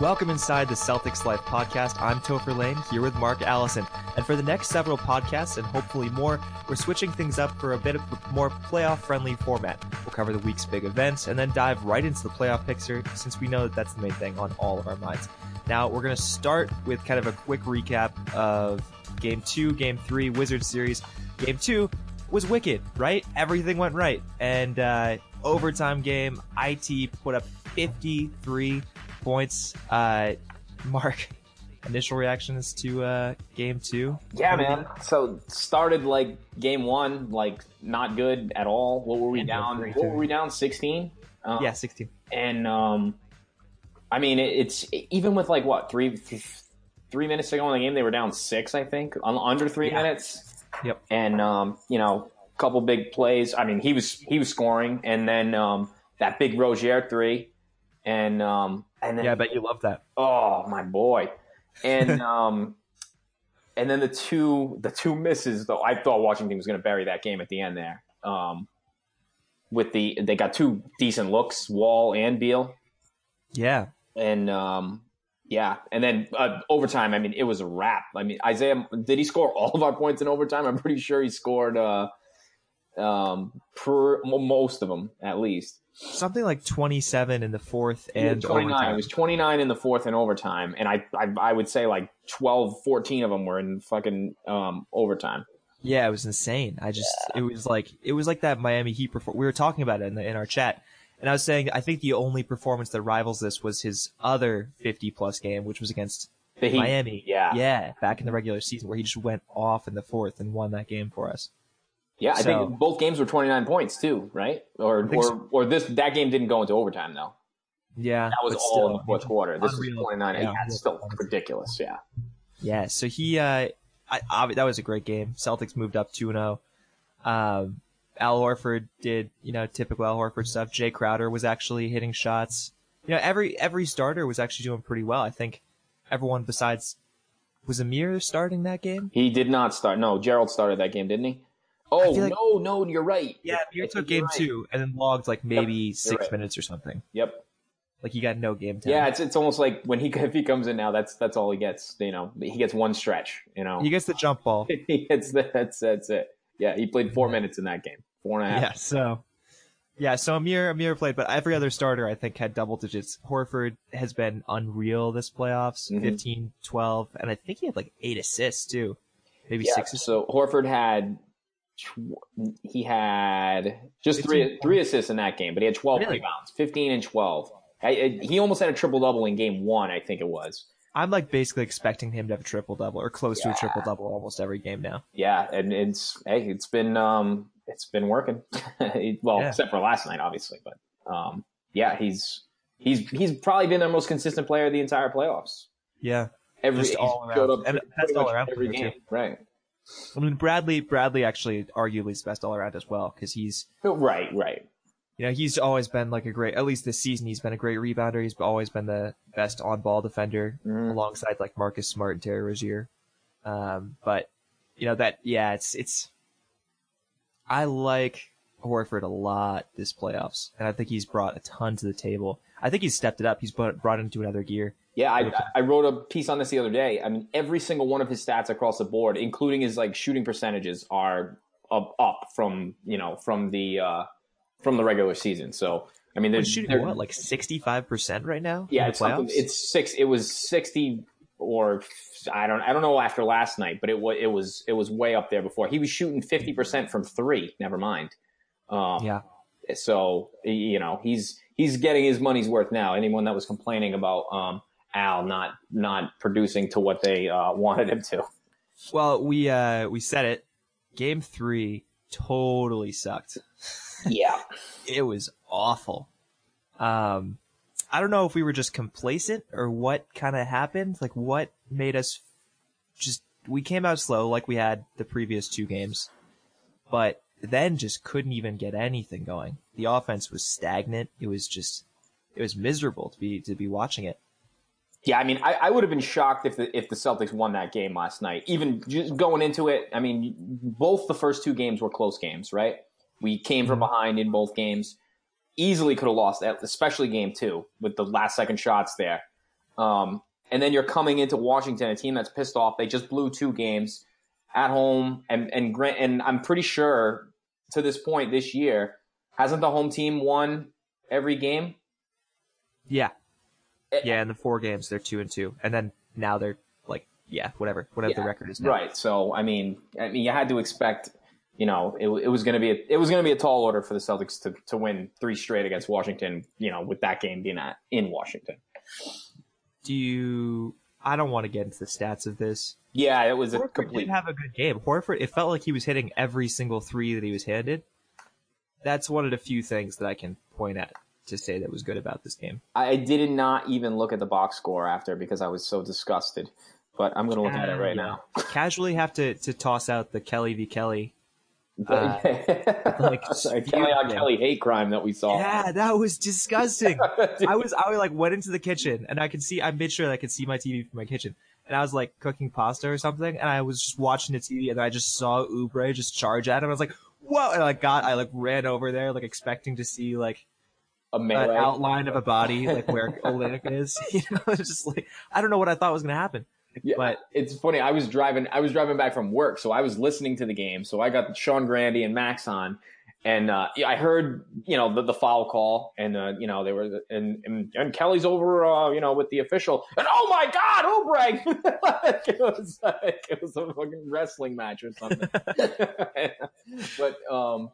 Welcome inside the Celtics Life podcast. I'm Topher Lane here with Mark Allison. And for the next several podcasts and hopefully more, we're switching things up for a bit of a more playoff friendly format. We'll cover the week's big events and then dive right into the playoff picture since we know that that's the main thing on all of our minds. Now, we're going to start with kind of a quick recap of game two, game three, Wizards series. Game two was wicked, right? Everything went right. And uh, overtime game, IT put up 53 points. Uh, Mark, initial reactions to uh, game two? Yeah, man. So started like game one, like not good at all. What were we down? What were we down? Sixteen. Um, yeah, sixteen. And um, I mean, it, it's even with like what three three minutes to go in the game, they were down six, I think, under three yeah. minutes. Yep. And um, you know, a couple big plays. I mean, he was he was scoring, and then um, that big Rozier three, and um, and then yeah, I bet you love that. Oh my boy, and um, and then the two the two misses though. I thought Washington was going to bury that game at the end there. Um, with the they got two decent looks, Wall and Beal. Yeah, and um, yeah, and then uh, overtime. I mean, it was a wrap. I mean, Isaiah did he score all of our points in overtime? I'm pretty sure he scored uh, um, per, most of them at least. Something like 27 in the fourth and 29. Overtime. It was 29 in the fourth and overtime, and I, I I would say like 12, 14 of them were in fucking um, overtime. Yeah, it was insane. I just yeah. it was like it was like that Miami Heat perform. We were talking about it in, the, in our chat and I was saying, I think the only performance that rivals this was his other 50 plus game, which was against Miami. Yeah. Yeah. Back in the regular season where he just went off in the fourth and won that game for us. Yeah. I think both games were 29 points too, right? Or, or, so. or this, that game didn't go into overtime though. Yeah. That was all still, in the fourth quarter. This unreal. is 29. Yeah, that's still ridiculous. Yeah. Yeah. So he, uh, I, I, that was a great game. Celtics moved up 2 0. Um, Al Horford did, you know, typical Al Horford stuff. Jae Crowder was actually hitting shots. You know, every every starter was actually doing pretty well. I think everyone besides was Amir starting that game. He did not start. No, Gerald started that game, didn't he? Oh like, no, no, you're right. Yeah, Amir took game right. two and then logged like maybe yep, six right. minutes or something. Yep. Like he got no game time. Yeah, it's it's almost like when he if he comes in now, that's that's all he gets. You know, he gets one stretch. You know, he gets the jump ball. he gets the, that's that's it. Yeah, he played four minutes in that game. Four and a half. Yeah, so yeah, so Amir Amir played, but every other starter I think had double digits. Horford has been unreal this playoffs, mm-hmm. 15, 12, and I think he had like eight assists too, maybe yeah, six. So Horford had he had just three three assists in that game, but he had twelve really? rebounds, fifteen and twelve. I, I, he almost had a triple double in game one, I think it was. I'm like basically expecting him to have a triple double or close yeah. to a triple double almost every game now. Yeah, and it's hey, it's been um it's been working. well, yeah. except for last night, obviously, but um yeah, he's he's he's probably been their most consistent player the entire playoffs. Yeah, every all around. Up and best all around every game, too. right? I mean, Bradley Bradley actually arguably is best all around as well because he's right, right you know, he's always been like a great, at least this season, he's been a great rebounder. He's always been the best on ball defender mm-hmm. alongside like Marcus Smart and Terry Rozier. Um, but you know, that, yeah, it's, it's, I like Horford a lot this playoffs, and I think he's brought a ton to the table. I think he's stepped it up. He's brought, brought into another gear. Yeah, I, I wrote a piece on this the other day. I mean, every single one of his stats across the board, including his like shooting percentages, are up, up from you know from the uh, from the regular season. So I mean, they're shooting what like sixty five percent right now. Yeah, it's it's six. It was sixty or I don't I don't know after last night, but it was it was it was way up there before. He was shooting fifty percent from three. Never mind. Um, yeah. So you know he's he's getting his money's worth now. Anyone that was complaining about um, Al not not producing to what they uh, wanted him to. Well, we uh, we said it. Game three totally sucked. Yeah. it was awful. Um, I don't know if we were just complacent or what kind of happened. Like what made us just, we came out slow like we had the previous two games, but then just couldn't even get anything going. The offense was stagnant. It was just, it was miserable to be, to be watching it. Yeah, I mean, I, I, would have been shocked if the if the Celtics won that game last night. Even just going into it, I mean, both the first two games were close games, right? We came from mm-hmm. behind in both games. Easily could have lost, that, especially game two with the last second shots there. Um, and then you're coming into Washington, a team that's pissed off. They just blew two games at home, and and Grant, and I'm pretty sure to this point this year hasn't the home team won every game? Yeah, Eh, yeah. In the four games, they're two and two, and then now they're like, yeah, whatever, whatever the record is now. Right. So I mean, I mean, you had to expect, you know, it, it was going to be a, it was going to be a tall order for the Celtics to to win three straight against Washington. You know, with that game being at in Washington. Do you? I don't want to get into the stats of this. Yeah, it was a Horford complete. did have a good game. Horford, it felt like he was hitting every single three that he was handed. That's one of the few things that I can point at to say that was good about this game. I did not even look at the box score after because I was so disgusted. But I'm going to look at it right Yeah. now. Casually have to, to toss out the Kelly v Kelly. Uh, like, like, Kelly on. Kelly hate crime that we saw. Yeah, that was disgusting. I was I was like went into the kitchen and I could see I made sure that I could see my TV from my kitchen. And I was like cooking pasta or something and I was just watching the TV and I just saw Oubre just charge at him. I was like, whoa and I got I like ran over there like expecting to see like an outline of a body like where Olynyk is. You know, it's just like I don't know what I thought was gonna happen. Yeah, But- it's funny. I was driving. I was driving back from work, so I was listening to the game. So I got Sean Grande and Max on, and uh, I heard you know the, the foul call, and uh, you know they were and, and and Kelly's over, uh, you know, with the official, and oh my God, Oubre! Like, it was like it was a fucking wrestling match or something. but um,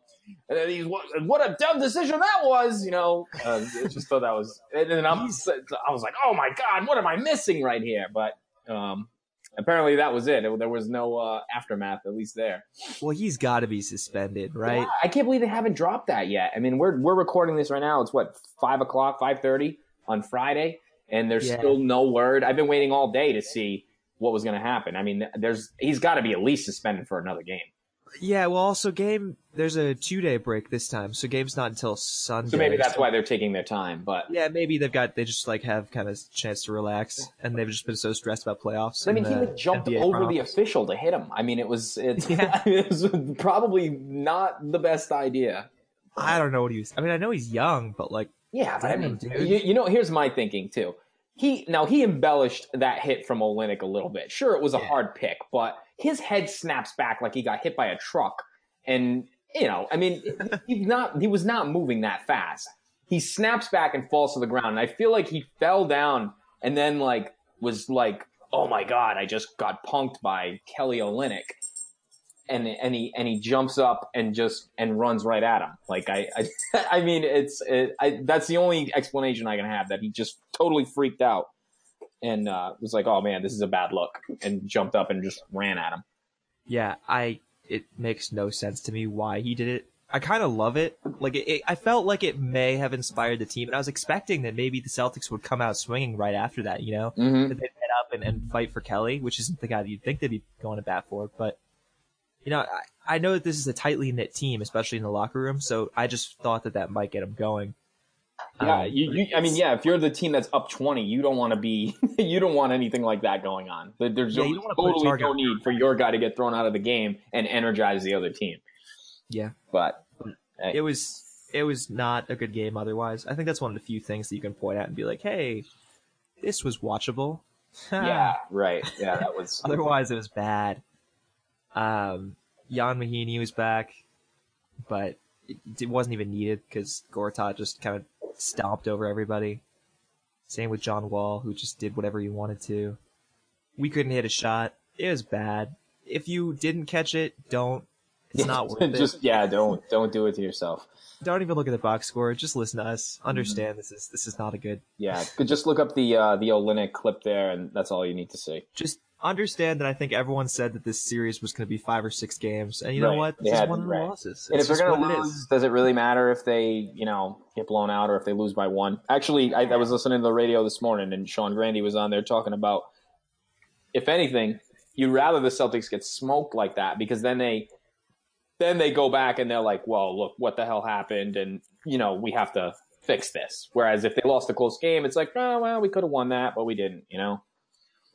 and then he's what, what a dumb decision that was, you know. Uh, I just thought that was, and then I'm, I was like, oh my God, what am I missing right here? But um, apparently that was it. There was no uh, aftermath, at least there. Well, he's gotta be suspended, right? Yeah, I can't believe they haven't dropped that yet. I mean, we're we're recording this right now. It's what five o'clock, five thirty on Friday, and there's Yeah. still no word. I've been waiting all day to see what was going to happen. I mean, there's he's got to be at least suspended for another game. Yeah, well also game there's a two day break this time, so game's not until Sunday. So maybe that's why they're taking their time. But Yeah, maybe they've got they just like have kind of a chance to relax, and they've just been so stressed about playoffs. I mean, he like jumped NBA over the official to hit him. I mean, it was it's Yeah. it was probably not the best idea. I don't know what he was. I mean, I know he's young, but like, Yeah, but I mean, you, you know, here's my thinking too. He now he embellished that hit from Olynyk a little bit. Sure, it was a Yeah. hard pick, but his head snaps back like he got hit by a truck, and you know, I mean, he's not he was not moving that fast. He snaps back and falls to the ground, and I feel like he fell down and then like was like, oh my god, I just got punked by Kelly Olynyk. And, and he and he jumps up and just and runs right at him. Like I I, I mean it's it, I, that's the only explanation I can have that he just totally freaked out and uh, was like, oh man, this is a bad look, and jumped up and just ran at him. yeah, I it makes no sense to me why he did it. I kind of love it. Like, it, it, I felt like it may have inspired the team, and I was expecting that maybe the Celtics would come out swinging right after that. You know, Mm-hmm. that they'd head up and, and fight for Kelly, which isn't the guy that you'd think they'd be going to bat for. But you know, I, I know that this is a tightly knit team, especially in the locker room. So I just thought that that might get them going. Yeah, Um, you, you, I mean, yeah. If you're the team that's up twenty, you don't want to be, you don't want anything like that going on. There's Yeah, you don't wanna put a totally no need for your guy to get thrown out of the game and energize the other team. yeah, But it was it was not a good game. Otherwise, I think that's one of the few things that you can point at and be like, "Hey, this was watchable." yeah, right. Yeah, that was. Otherwise, it was bad. Um, Ian Mahinmi was back, but it, it wasn't even needed because Gortat just kind of stomped over everybody. Same with John Wall, who just did whatever he wanted to. We couldn't hit a shot. It was bad. If you didn't catch it, don't. It's not worth it. yeah, don't don't do it to yourself. Don't even look at the box score. Just listen to us. Understand this is this is not a good. Yeah, just look up the uh, the Olynyk clip there, and that's all you need to see. Just understand that I think everyone said that this series was going to be five or six games, and you know what? They This is one of the right. losses. And if they're going to what it lose, does it really matter if they, you know, get blown out or if they lose by one? Actually, I, I was listening to the radio this morning, and Sean Grande was on there talking about, if anything, you'd rather the Celtics get smoked like that because then they, then they go back and they're like, well, look, what the hell happened, and you know, we have to fix this. Whereas if they lost a close game, it's like, oh well, we could have won that, but we didn't, you know.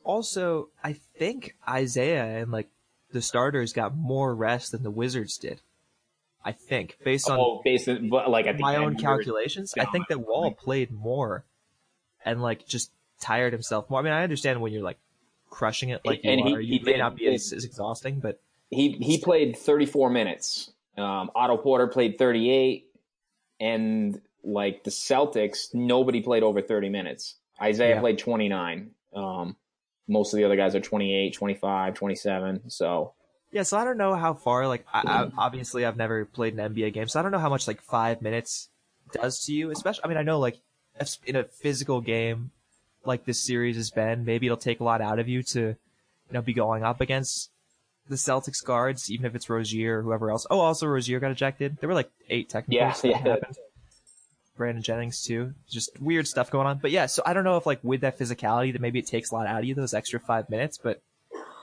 Also, I think Isaiah and like the starters got more rest than the Wizards did. I think based on Oh, based on, like my own calculations, I think that Wall played more and like just tired himself more. I mean, I understand when you're like crushing it like And you he- are, he you may did- not be as, as exhausting, but he he played 34 minutes. Um, Otto Porter played 38, and like the Celtics, nobody played over 30 minutes. Isaiah Yeah. played 29. Um, most of the other guys are 28, 25, 27. So yeah. So I don't know how far. Like, I, I, obviously, I've never played an NBA game, so I don't know how much like five minutes does to you. Especially, I mean, I know like if in a physical game like this series has been, maybe it'll take a lot out of you to, you know, be going up against the Celtics guards, even if it's Rozier or whoever else. Oh, also Rozier got ejected. There were like eight technicals Yeah, yeah. happened. Brandon Jennings too. Just weird stuff going on. But yeah, so I don't know if like with that physicality that maybe it takes a lot out of you those extra five minutes, but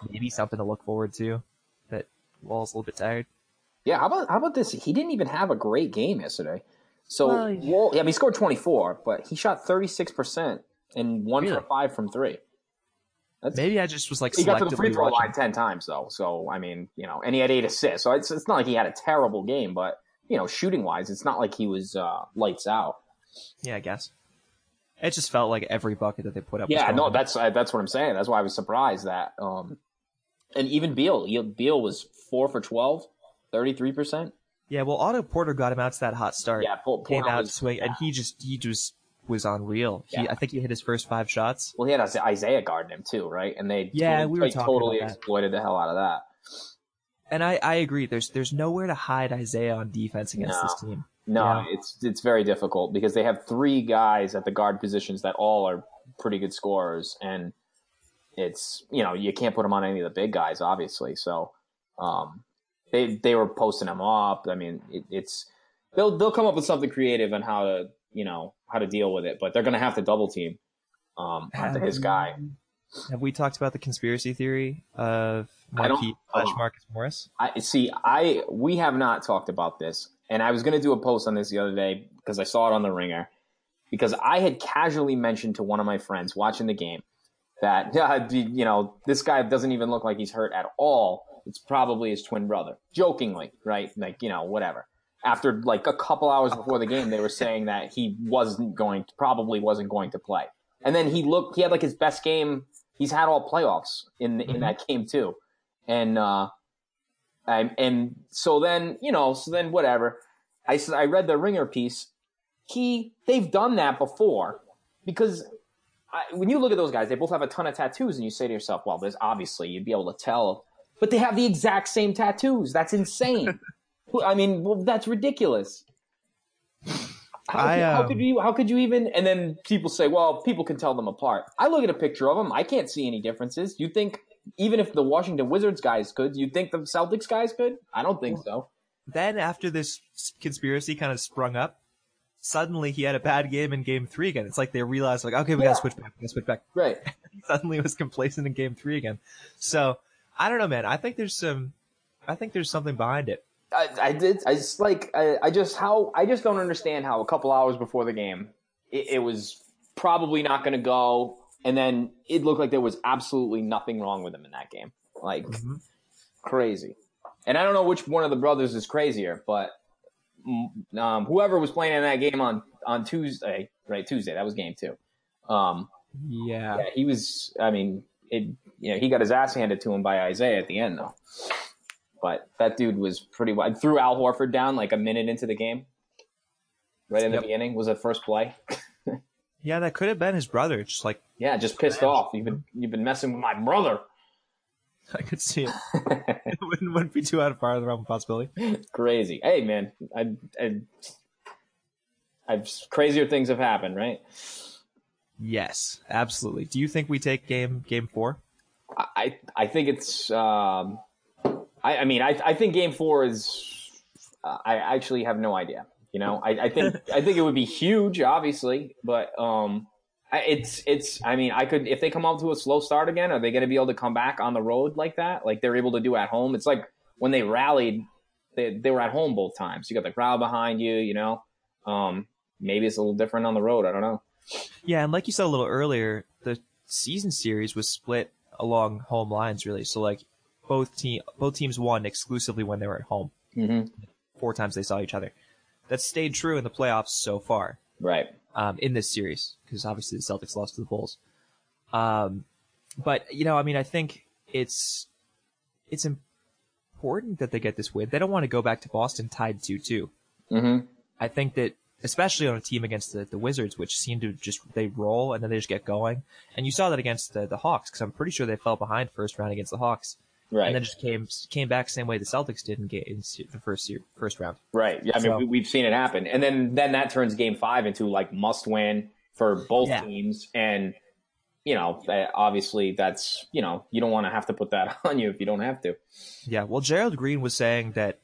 maybe something to look forward to. That Wall's a little bit tired. yeah, how about how about this? He didn't even have a great game yesterday. So Well, Wall, yeah, I mean, he scored 24, but he shot 36 percent and one Really? for five from three. That's Maybe I just was like He got to the free throw watching. line ten times though. So I mean, you know, and he had eight assists. So it's it's not like he had a terrible game, but you know, shooting wise, it's not like he was uh, lights out. Yeah, I guess. It just felt like every bucket that they put up. Yeah, no, that's uh, that's what I'm saying. That's why I was surprised that. Um, and even Beal, Beal was four for 12, 33 percent. yeah. Well, Otto Porter got him out to that hot start. Yeah, came out was- swing, and he just he just was unreal. He, Yeah. I think he hit his first five shots. Well, he had Isaiah guarding him too, right? And they Yeah, we were they totally exploited the hell out of that. And I, I agree. There's there's nowhere to hide Isaiah on defense against No. this team. No, Yeah. it's it's very difficult because they have three guys at the guard positions that all are pretty good scorers, and it's you know you can't put them on any of the big guys, obviously. So um, they they were posting them up. I mean, it, it's they'll they'll come up with something creative on how to you know how to deal with it, but they're going to have to double team um, onto his guy. Have we talked about the conspiracy theory of Markieff slash oh. Marcus Morris? I see. I we have not talked about this, and I was going to do a post on this the other day because I saw it on the Ringer. Because I had casually mentioned to one of my friends watching the game that yeah, you know this guy doesn't even look like he's hurt at all. It's probably his twin brother, jokingly, right? Like you know, whatever. After like a couple hours before the game, they were saying that he wasn't going, to, probably wasn't going to play. And then he looked, he had like his best game he's had all playoffs in in Mhm. that game too. And uh, and, and so then, you know, so then whatever. I I read the Ringer piece. He, they've done that before because I, when you look at those guys, they both have a ton of tattoos, and you say to yourself, well, there's obviously you'd be able to tell, but they have the exact same tattoos. That's insane. I mean, well, that's ridiculous. How, I, could- how um, could you? How could you even? And then people say, "Well, people can tell them apart." I look at a picture of them. I can't see any differences. You think even if the Washington Wizards guys could, you think the Celtics guys could? I don't think so. Then after this conspiracy kind of sprung up, suddenly he had a bad game in game three again. It's like they realized like, okay, we Yeah. gotta switch back, we gotta switch back. Right. Suddenly was complacent in game three again. So I don't know, man. I think there's some, I think there's something behind it. I, I did. I just like. I, I just how. I just don't understand how a couple hours before the game, it, it was probably not going to go, and then it looked like there was absolutely nothing wrong with him in that game. Like crazy. And I don't know which one of the brothers is crazier, but mm, um, whoever was playing in that game on on Tuesday, right? Tuesday, that was game two. Um, Yeah. yeah, he was. I mean, it. You know, he got his ass handed to him by Isaiah at the end, though. But that dude was pretty. I threw Al Horford down like a minute into the game. Right in the Yep. beginning was the first play. Yeah, that could have been his brother. Just like Yeah, just pissed off. You've been you've been messing with my brother. I could see it. it wouldn't, wouldn't be too out of far of the realm of possibility. Crazy. Hey man, I, I, I've crazier things have happened, right? Yes, absolutely. Do you think we take game game four? I I think it's. Um, I I mean I I think Game Four is. Uh, I actually have no idea. You know, I, I think I think it would be huge, obviously, but um, it's it's. I mean, I could if they come out to a slow start again, are they going to be able to come back on the road like that, like they're able to do at home? It's like when they rallied, they they were at home both times. You got the crowd behind you. You know, um, maybe it's a little different on the road. I don't know. Yeah, and like you said a little earlier, the season series was split along home lines, really. So like both team both teams won exclusively when they were at home. Mm-hmm. Four times they saw each other. That stayed true in the playoffs so far Right. um, in this series because obviously the Celtics lost to the Bulls. Um, but you know, I mean, I think it's it's important that they get this win. They don't want to go back to Boston tied two two. Mm-hmm. I think that especially on a team against the, the Wizards, which seem to just they roll and then they just get going. And you saw that against the, the Hawks because I'm pretty sure they fell behind first round against the Hawks, Right. and then just came came back same way the Celtics did in, game, in the first year, first round. Right. Yeah. I mean, So- we, we've seen it happen, and then then that turns Game Five into like must win for both Yeah. teams, and you know, eh, obviously that's you know you don't want to have to put that on you if you don't have to. Yeah, well, Gerald Green was saying that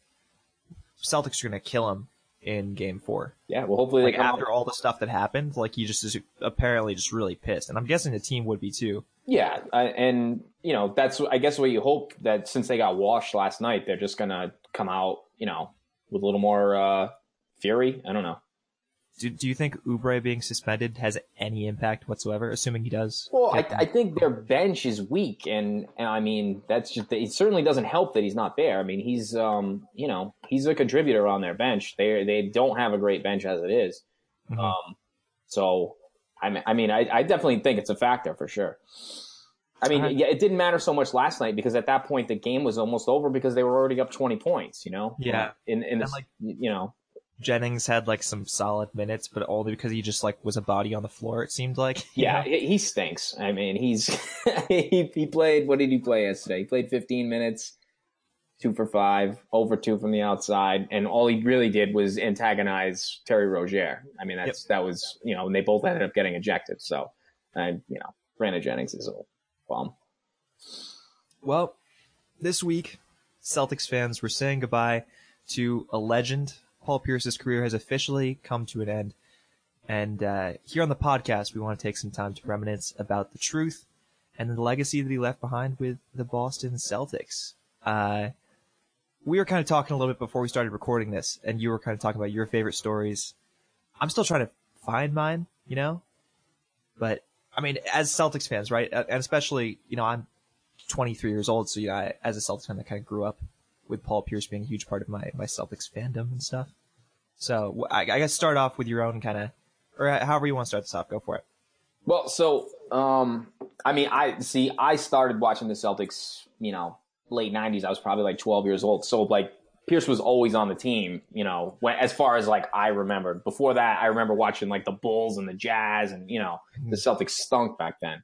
Celtics are going to kill him in Game Four. Yeah. Well, hopefully they Like come after out- all the stuff that happened, like he just is apparently just really pissed, and I'm guessing the team would be too. Yeah, I, and you know that's I guess what you hope that since they got washed last night, they're just gonna come out, you know, with a little more uh, fury. I don't know. Do, do you think Oubre being suspended has any impact whatsoever? Assuming he does. Well, I, I think their bench is weak, and, and I mean that's just it. Certainly doesn't help that he's not there. I mean he's um you know he's a contributor on their bench. They they don't have a great bench as it is. Mhm. Um, so I mean I mean I, I definitely think it's a factor for sure. I mean, yeah, it didn't matter so much last night because at that point the game was almost over because they were already up twenty points. You know, Yeah. in in And, this, like- you know, Jennings had like some solid minutes, but only because he just like was a body on the floor. It seemed like. Yeah, know? he, stinks. I mean, he's he, he played. What did he play yesterday? He played 15 minutes, two for five, over two from the outside, and all he really did was antagonize Terry Rozier. I mean, that's that was you know, and they both ended up getting ejected. So, and you know, Brandon Jennings is a bum. Well, this week, Celtics fans were saying goodbye to a legend. Paul Pierce's career has officially come to an end. And uh, here on the podcast, we want to take some time to reminisce about the truth and the legacy that he left behind with the Boston Celtics. Uh, we were kind of talking a little bit before we started recording this, and you were kind of talking about your favorite stories. I'm still trying to find mine, you know? But, I mean, as Celtics fans, right? And especially, you know, I'm 23 years old, so, you know, I, as a Celtics fan, I kind of grew up with Paul Pierce being a huge part of my, my Celtics fandom and stuff. So, I, I guess start off with your own kind of, or however you want to start this off, go for it. Well, so um, I mean, I see. I started watching the Celtics, you know, late '90s. I was probably like 12 years old. So like, Pierce was always on the team, you know, when, as far as like I remembered. Before that, I remember watching like the Bulls and the Jazz, and you know, the Celtics stunk back then.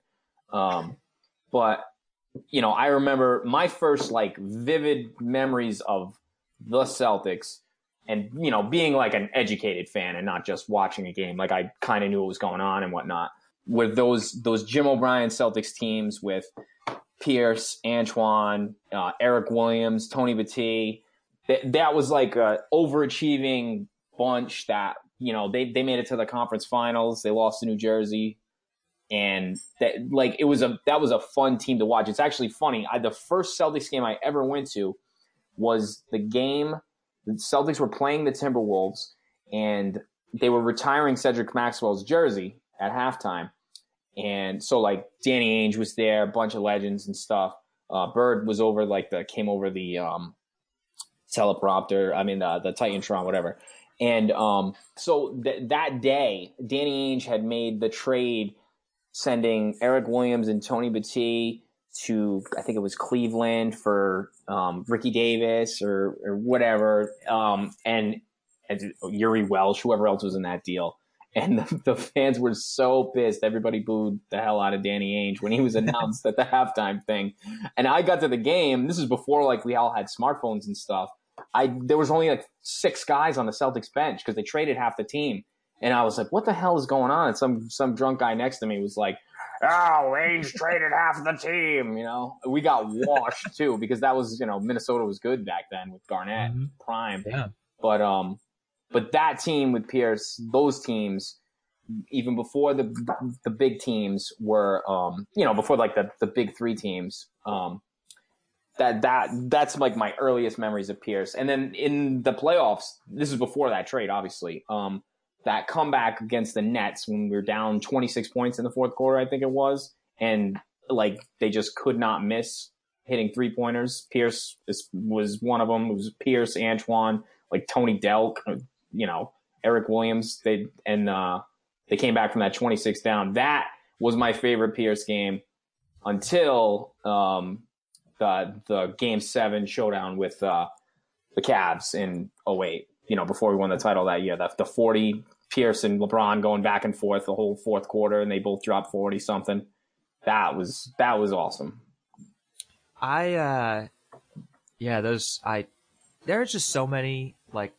Um, but you know, I remember my first like vivid memories of the Celtics and you know being like an educated fan and not just watching a game like i kind of knew what was going on and whatnot. With those those jim o'brien celtics teams with pierce antoine uh, eric williams tony Battie. that, that was like a overachieving bunch that you know they, they made it to the conference finals. They lost to new jersey. And that like it was a that was a fun team to watch. It's actually funny I, the first celtics game i ever went to was the game the Celtics were playing the Timberwolves and they were retiring Cedric Maxwell's jersey at halftime. And so like Danny Ainge was there, a bunch of legends and stuff. Uh, Bird was over like the came over the um, teleprompter, I mean the the Titantron, whatever. And um, so th- that day, Danny Ainge had made the trade sending Eric Williams and Tony Battie to I think it was Cleveland for um, Ricky Davis or or whatever, um, and and Jiri Welsch, whoever else was in that deal. And the, the fans were so pissed. Everybody booed the hell out of Danny Ainge when he was announced at the halftime thing. And I got to the game. This is before like we all had smartphones and stuff. I there was only like six guys on the Celtics bench because they traded half the team. And I was like, "What the hell is going on?" And some some drunk guy next to me was like, "Oh, Ainge traded half of the team." You know, we got washed too because that was you know Minnesota was good back then with Garnett Mhm. prime. Yeah. But um, but that team with Pierce, those teams, even before the the big teams were um, you know, before like the the big three teams, um, that that that's like my earliest memories of Pierce. And then in the playoffs, this is before that trade, obviously. Um, that comeback against the Nets when we were down 26 points in the fourth quarter, I think it was, and like they just could not miss hitting three pointers. Pierce was one of them. It was Pierce, Antoine, like Tony Delk, you know, Eric Williams. They and uh, they came back from that 26 down. That was my favorite Pierce game until um, the the Game Seven showdown with uh, the Cavs in 08. You know, before we won the title that year, the the 40 Pierce and LeBron going back and forth the whole fourth quarter, and they both dropped 40 something. That was that was awesome. I uh yeah, those I there are just so many like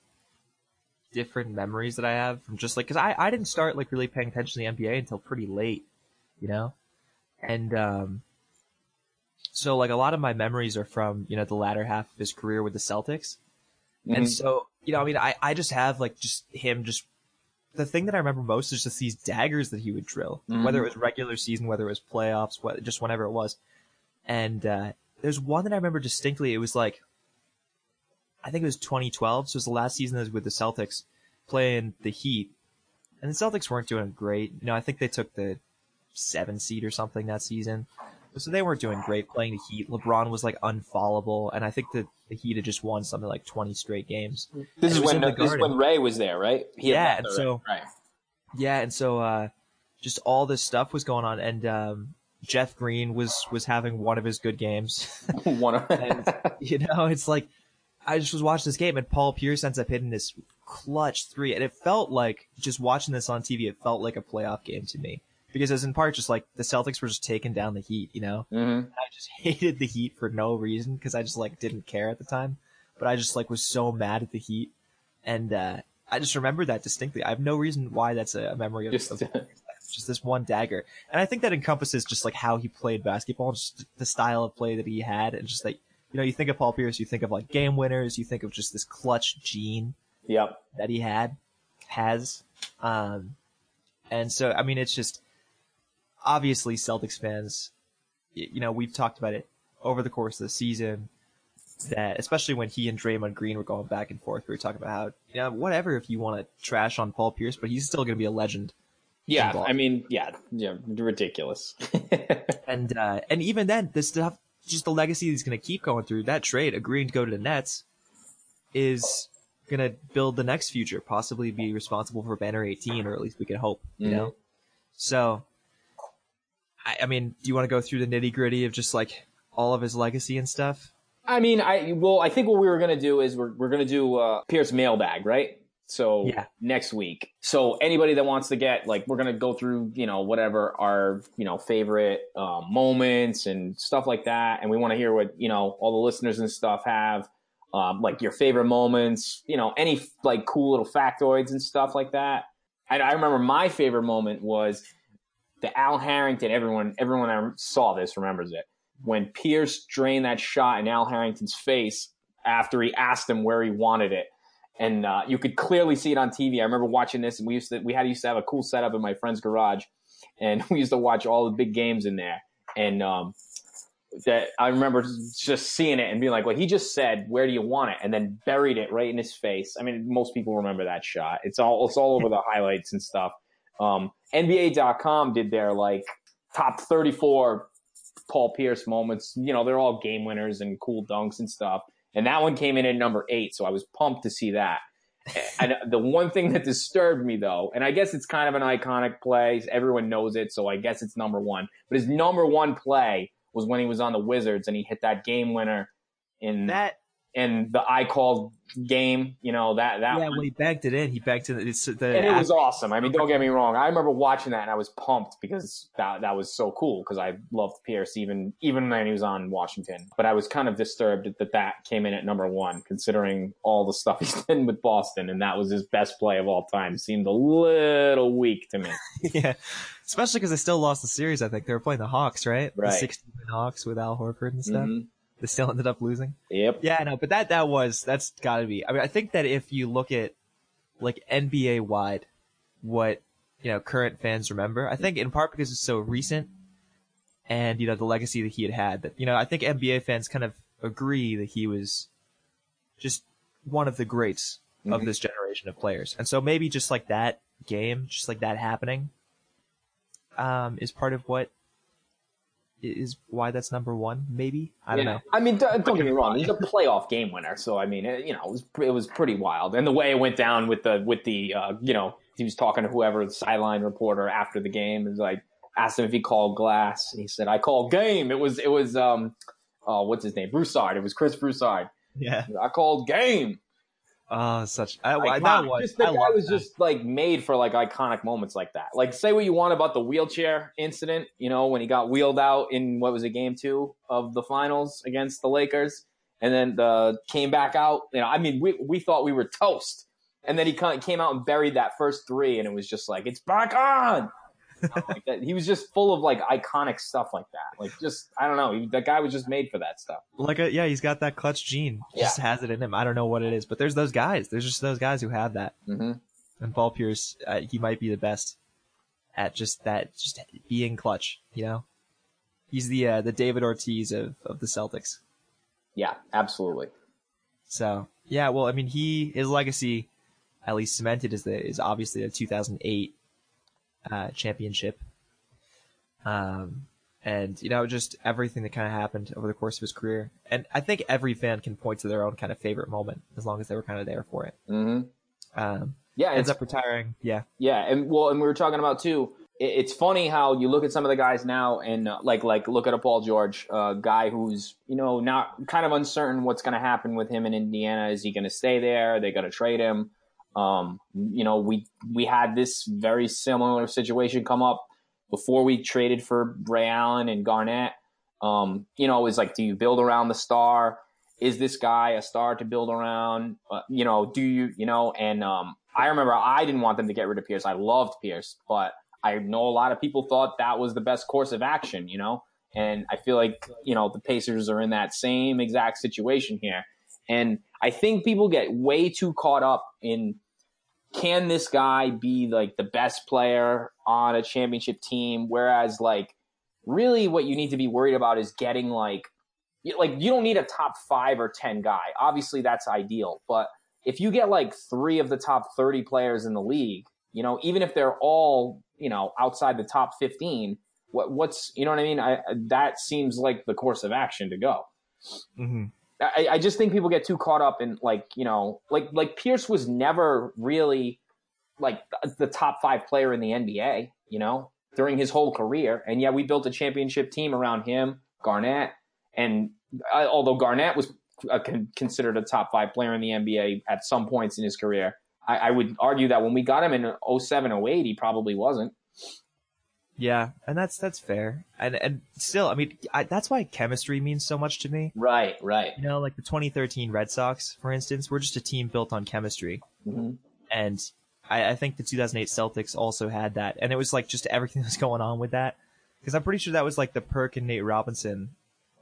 different memories that I have from just like because I I didn't start like really paying attention to the NBA until pretty late, you know, and um so like a lot of my memories are from you know the latter half of his career with the Celtics, Mhm. and so you know I mean I I just have like just him just the thing that I remember most is just these daggers that he would drill, Mhm. whether it was regular season, whether it was playoffs, what just whenever it was, and uh there's one that I remember distinctly. It was like, I think it was 2012. So it was the last season that was with the Celtics playing the Heat. And the Celtics weren't doing great. You know, I think they took the seven seed or something that season. So they weren't doing great playing the Heat. LeBron was like unfallable. And I think that the Heat had just won something like 20 straight games. This is when in this is when Ray was there, right? He Yeah, left and so- right. Yeah. And so, uh, just all this stuff was going on. And, um, Jeff Green was, was having one of his good games. one of And- you know, it's like I just was watching this game and Paul Pierce ends up hitting this clutch three, and it felt like just watching this on TV. It felt like a playoff game to me because it was in part just like the Celtics were just taking down the Heat. You know, Mhm. I just hated the Heat for no reason because I just like didn't care at the time, but I just like was so mad at the Heat, and uh, I just remember that distinctly. I have no reason why that's a, a memory of, Just of just this one dagger. And I think that encompasses just like how he played basketball, just the style of play that he had, and just like you know, you think of Paul Pierce, you think of like game winners, you think of just this clutch gene yep. that he had, has, um, and so I mean, it's just obviously Celtics fans. You know, we've talked about it over the course of the season. That especially when he and Draymond Green were going back and forth, we were talking about how you know whatever if you want to trash on Paul Pierce, but he's still going to be a legend. Yeah, I mean, yeah, yeah, ridiculous. And uh, and even then, this stuff, just the legacy he's going to keep going through. That trade, agreeing to go to the Nets, is going to build the next future. Possibly be responsible for Banner 18, or at least we can hope. You Mhm. know. So, I, I mean, do you want to go through the nitty gritty of just like all of his legacy and stuff? I mean, I well, I think what we were gonna do is we're we're gonna do uh, Pierce mailbag, right? So Yeah. next week. So anybody that wants to get like, we're gonna go through you know whatever our you know favorite uh, moments and stuff like that, and we want to hear what you know all the listeners and stuff have. Um, like your favorite moments, you know, any like cool little factoids and stuff like that. I, I remember my favorite moment was the Al Harrington. Everyone, everyone that saw this remembers it when Pierce drained that shot in Al Harrington's face after he asked him where he wanted it. And uh, you could clearly see it on TV. I remember watching this, and we used to we had used to have a cool setup in my friend's garage, and we used to watch all the big games in there. And um, that I remember just seeing it and being like, "Well, he just said, where do you want it?" and then buried it right in his face. I mean, most people remember that shot. It's all it's all over the highlights and stuff. Um, NBA.com did their like top 34 Paul Pierce moments. You know, they're all game winners and cool dunks and stuff. And that one came in at number eight, so I was pumped to see that. and the one thing that disturbed me though, and I guess it's kind of an iconic play, everyone knows it, so I guess it's number one. But his number one play was when he was on the Wizards and he hit that game winner in That in the I called game. You know that that yeah, one. when he backed it in, he backed it. It's the and it was awesome. I mean, don't get me wrong. I remember watching that and I was pumped because that that was so cool because I loved Pierce even even when he was on Washington. But I was kind of disturbed that that came in at number one, considering all the stuff he's done with Boston, and that was his best play of all time. Seemed a little weak to me. yeah, especially because they still lost the series. I think they were playing the Hawks, right? Right. The 16 Hawks with Al Horford and stuff. Mhm. They still ended up losing. Yep. Yeah, no, but that that was that's got to be. I mean, I think that if you look at like NBA wide, what you know current fans remember, I think in part because it's so recent, and you know the legacy that he had had. That you know, I think NBA fans kind of agree that he was just one of the greats of Mhm. this generation of players, and so maybe just like that game, just like that happening, um, is part of what is why that's number one. Maybe I don't Yeah. know. I mean, don't, don't get me wrong. He's a playoff game winner, so I mean, it, you know, it was it was pretty wild. And the way it went down with the with the uh, you know, he was talking to whoever the sideline reporter after the game is like, asked him if he called glass, and he said, "I call game." It was it was um, oh, what's his name? Broussard. It was Chris Broussard. Yeah. I called game. Oh, such I, I, that was just the I guy was that. just like made for like iconic moments like that. Like say what you want about the wheelchair incident, you know, when he got wheeled out in what was it, game two of the finals against the Lakers, and then the came back out. You know, I mean, we we thought we were toast, and then he came out and buried that first three, and it was just like it's back on. Like that. He was just full of like iconic stuff like that. Like just I don't know, he, that guy was just made for that stuff. like a yeah, he's got that clutch gene. Yeah, Just has it in him. I don't know what it is, but there's those guys. There's just those guys who have that. hmm And Paul Pierce, uh, he might be the best at just that, just being clutch. You know, he's the uh, the David Ortiz of of the Celtics. Yeah, absolutely. So yeah, well, I mean, he his legacy, at least cemented, is the is obviously the 2008 uh, championship. Um, and you know, just everything that kind of happened over the course of his career, and I think every fan can point to their own kind of favorite moment as long as they were kind of there for it. hmm Um, Yeah, ends up retiring. Yeah, Yeah, and well, and we were talking about too. it- It's funny how you look at some of the guys now, and uh, like like look at a Paul George, a uh, guy who's you know not kind of uncertain what's going to happen with him in Indiana. Is he going to stay there? Are they going to trade him? Um, you know, we we had this very similar situation come up before we traded for Ray Allen and Garnett. Um, you know, it's like, do you build around the star? Is this guy a star to build around? Uh, you know, do you, you know, and um, I remember I didn't want them to get rid of Pierce. I loved Pierce, but I know a lot of people thought that was the best course of action, you know? And I feel like, you know, the Pacers are in that same exact situation here. And I think people get way too caught up in can this guy be like the best player on a championship team? Whereas, like, really what you need to be worried about is getting like, like, you don't need a top five or 10 guy. Obviously, that's ideal. But if you get like three of the top 30 players in the league, you know, even if they're all, you know, outside the top 15, what, what's, you know what I mean? I, that seems like the course of action to go. mm-hmm. I, I just think people get too caught up in like you know like like Pierce was never really like the, top five player in the NBA you know during his whole career. And yeah we built a championship team around him Garnett. And uh, although Garnett was uh, con- considered a top five player in the NBA at some points in his career I, I would argue that when we got him in 07 08 he probably wasn't yeah, and that's that's fair. And and still, I mean, I, that's why chemistry means so much to me. right right You know, like the 2013 Red Sox, for instance, we're just a team built on chemistry. hmm and I, I think the 2008 Celtics also had that, and it was like just everything that's going on with that, because I'm pretty sure that was like the Perk and Nate Robinson,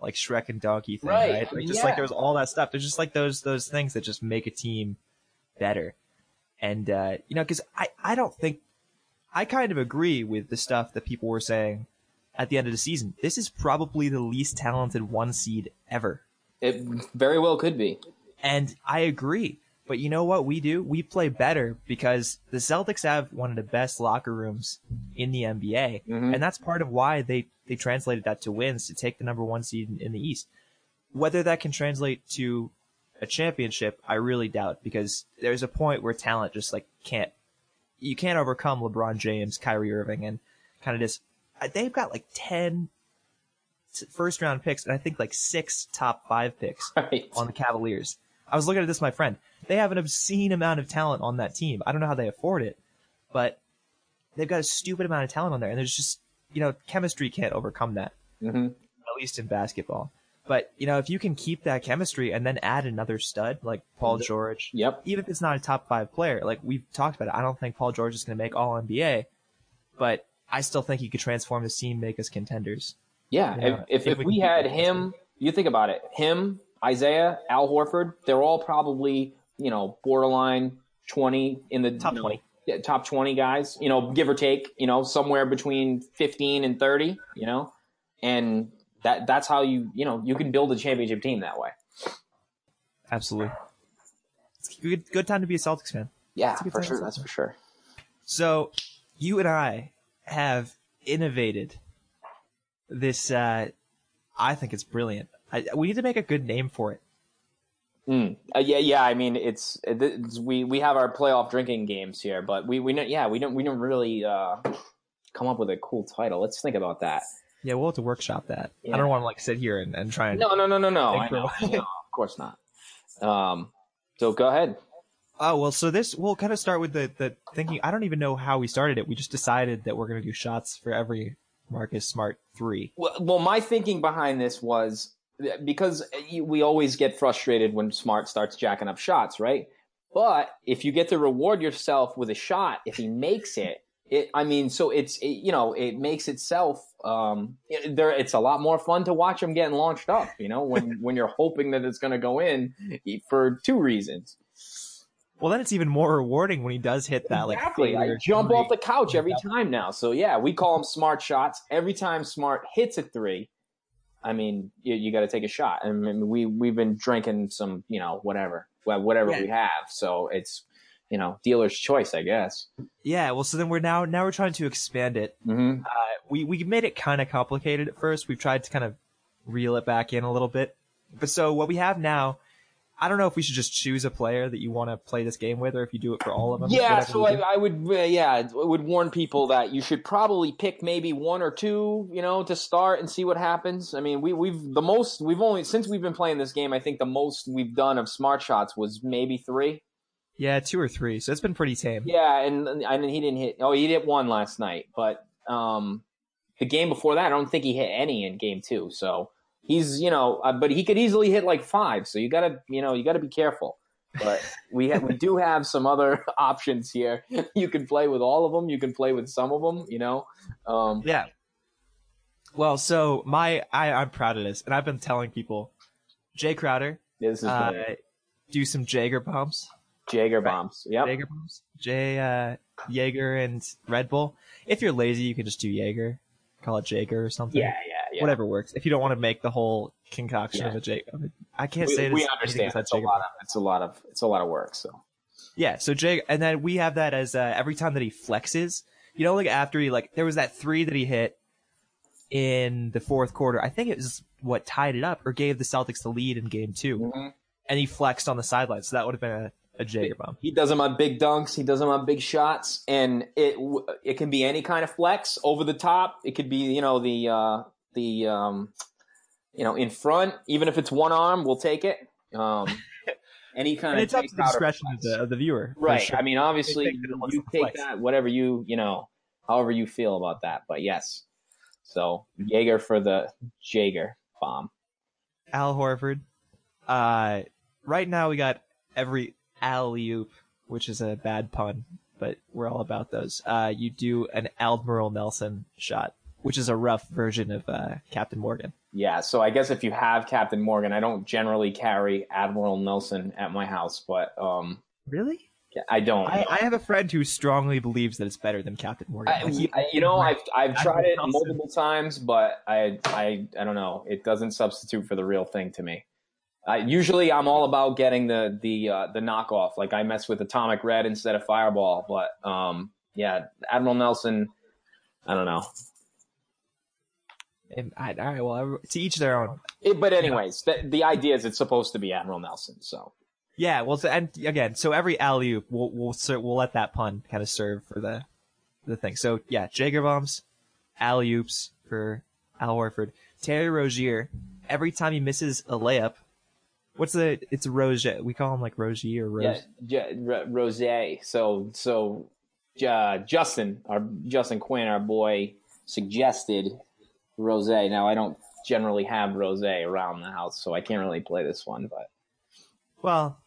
like Shrek and Donkey thing, Right, right? Like just like there was all that stuff. There's just like those those things that just make a team better, and uh, you know, because I I don't think I kind of agree with the stuff that people were saying at the end of the season. This is probably the least talented one seed ever. it very well could be And I agree. But you know what we do? We play better because the Celtics have one of the best locker rooms in the NBA. Mhm. And that's part of why they, they translated that to wins to take the number one seed in, in the East. Whether that can translate to a championship, I really doubt because there's a point where talent just like can't, you can't overcome LeBron James, Kyrie Irving, and kind of just, uh, they've got like 10 first round picks and I think like six top five picks right on the Cavaliers. I was looking at this, my friend. They have an obscene amount of talent on that team. I don't know how they afford it, but they've got a stupid amount of talent on there, and there's just you know chemistry can't overcome that, hmm at least in basketball. But you know if you can keep that chemistry and then add another stud like Paul George, yep even if it's not a top five player, like we've talked about it, I don't think Paul George is going to make All NBA, but I still think he could transform the team, make us contenders. Yeah, Yeah, if, if, if if we we had him, you think about it. Him, Isaiah, Al Horford, they're all probably you know borderline twenty in the Top you know, 20. top twenty guys. You know, give or take. You know, somewhere between fifteen and thirty. You know, and that that's how you you know you can build a championship team that way. Absolutely, it's a good good time to be a Celtics fan. Yeah, for sure. That's for sure. So, you and I have innovated this. Uh, I think it's brilliant. I, we need to make a good name for it. Mm. Uh, yeah, yeah. I mean, it's, it's we we have our playoff drinking games here, but we we don't. Yeah, we don't we don't really. Uh, come up with a cool title. Let's think about that. Yeah, we'll have to workshop that. Yeah. I don't want to like sit here and, and try and. No, no, no, no, no. No, of course not. Um, so go ahead. Oh well, so this we'll kind of start with the the thinking. I don't even know how we started it. We just decided that we're gonna do shots for every Marcus Smart three. Well, well, my thinking behind this was because we always get frustrated when Smart starts jacking up shots, right? But if you get to reward yourself with a shot, if he makes it, it I mean, so it's it, you know it makes itself um there. It's a lot more fun to watch him getting launched up. You know, when when you're hoping that it's going to go in for two reasons. Well, then it's even more rewarding when he does hit that like exactly. I jump off the couch every time now. So yeah, we call them smart shots. Every time smart hits a three, I mean, you, you got to take a shot. I mean, we we've been drinking some, you know, whatever, whatever Yeah. we have. So it's, you know, dealer's choice, I guess. Yeah, well, so then we're now now we're trying to expand it. Mm-hmm. Uh, we we made it kind of complicated at first. We've tried to kind of reel it back in a little bit. But so what we have now, I don't know if we should just choose a player that you want to play this game with, or if you do it for all of them. Yeah, so. I, I would, uh, yeah, I would warn people that you should probably pick maybe one or two, you know, to start and see what happens. I mean, we, we've the most we've only since we've been playing this game. I think the most we've done of smart shots was maybe three. Yeah, two or three. So it's been pretty tame. Yeah, and and he didn't hit. Oh, he hit one last night, but um, the game before that, I don't think he hit any in game two. So he's you know, uh, but he could easily hit like five. So you gotta you know you gotta be careful. But we ha- we do have some other options here. You can play with all of them. You can play with some of them. You know. Um, Yeah. Well, so my I I'm proud of this, and I've been telling people, Jae Crowder, this is uh, do some Jaeger pumps. Jaeger bombs. Yep. Jaeger bombs. Jay uh, Jaeger and Red Bull. If you're lazy, you can just do Jaeger. Call it Jaeger or something. Yeah, yeah, yeah. Whatever works. If you don't want to make the whole concoction Yeah. of a Jaeger, I can't We, say this. we understand. It's a Jaeger lot of it's a lot of it's a lot of work. So Yeah, so Jae, and then we have that as uh, every time that he flexes, you know, like after he like there was that three that he hit in the fourth quarter. I think it was what tied it up or gave the Celtics the lead in game 2 Mhm. and he flexed on the sideline, so that would have been a, a Jaeger bomb. He does them on big dunks. He does them on big shots, and it it can be any kind of flex over the top. It could be you know the uh, the um, you know in front, even if it's one arm, we'll take it. Um, any kind And of it's up to the discretion of the, of the viewer, right. sure. I mean, obviously, They think that it looks you take flex. that whatever you you know, however you feel about that. But yes, so Jaeger for the Jaeger bomb. Al Horford. Uh, right now we got every alley oop, which is a bad pun, but we're all about those. Uh, you do an Admiral Nelson shot, which is a rough version of uh, Captain Morgan. Yeah, so I guess if you have Captain Morgan, I don't generally carry Admiral Nelson at my house, but um, Really? I don't. I, I have a friend who strongly believes that it's better than Captain Morgan. I, Like, I- you know, I've I've Admiral tried it Nelson. multiple times, but I I I don't know. It doesn't substitute for the real thing to me. I, usually, I'm all about getting the the uh, the knockoff. Like I mess with Atomic Red instead of Fireball, but um, yeah, Admiral Nelson. I don't know. I, all right, well, to each their own. It, but anyways, the, the idea is it's supposed to be Admiral Nelson. So Yeah, well, so, and again, so every alley oop, we'll we'll we'll let that pun kind of serve for the the thing. So yeah, Jager bombs, alley oops for Al Horford, Terry Rozier. Every time he misses a layup, what's the? It's a Rozier. We call him like Rozier or Rose. yeah, J- Rose. So so uh, Justin, our Justin Quinn, our boy, suggested Rose. Now I don't generally have Rose around the house, so I can't really play this one. But Well,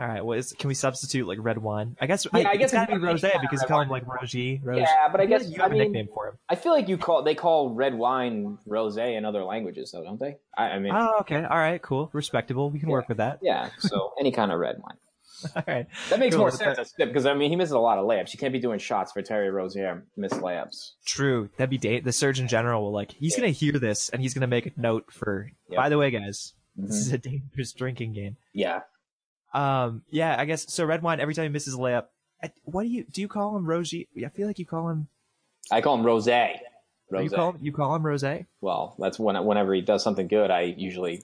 all right. Well, is, can we substitute like red wine? I guess. Yeah, I guess it's gotta be Rose because you call him like Rogie. Rose. yeah, but I feel guess like you have I a mean, nickname for him. I feel like you call they call red wine rose in other languages, though, don't they? I, I mean, Oh, okay. All right. Cool. Respectable. We can Yeah. work with that. yeah. So any kind of red wine. All right. That makes Cool, more sense because I mean he misses a lot of layups. You can't be doing shots for Terry Rozier miss layups. True. That'd be da- the Surgeon General will like. He's Yeah. gonna hear this and he's gonna make a note for. Yep. By the way, guys, this Mhm. is a dangerous drinking game. Yeah, Um. Yeah. I guess so. Red wine. Every time he misses a layup, I, what do you do? You call him Rosie? I feel like you call him. I call him Rose. You call him. You call him Rose. Well, that's when whenever he does something good, I usually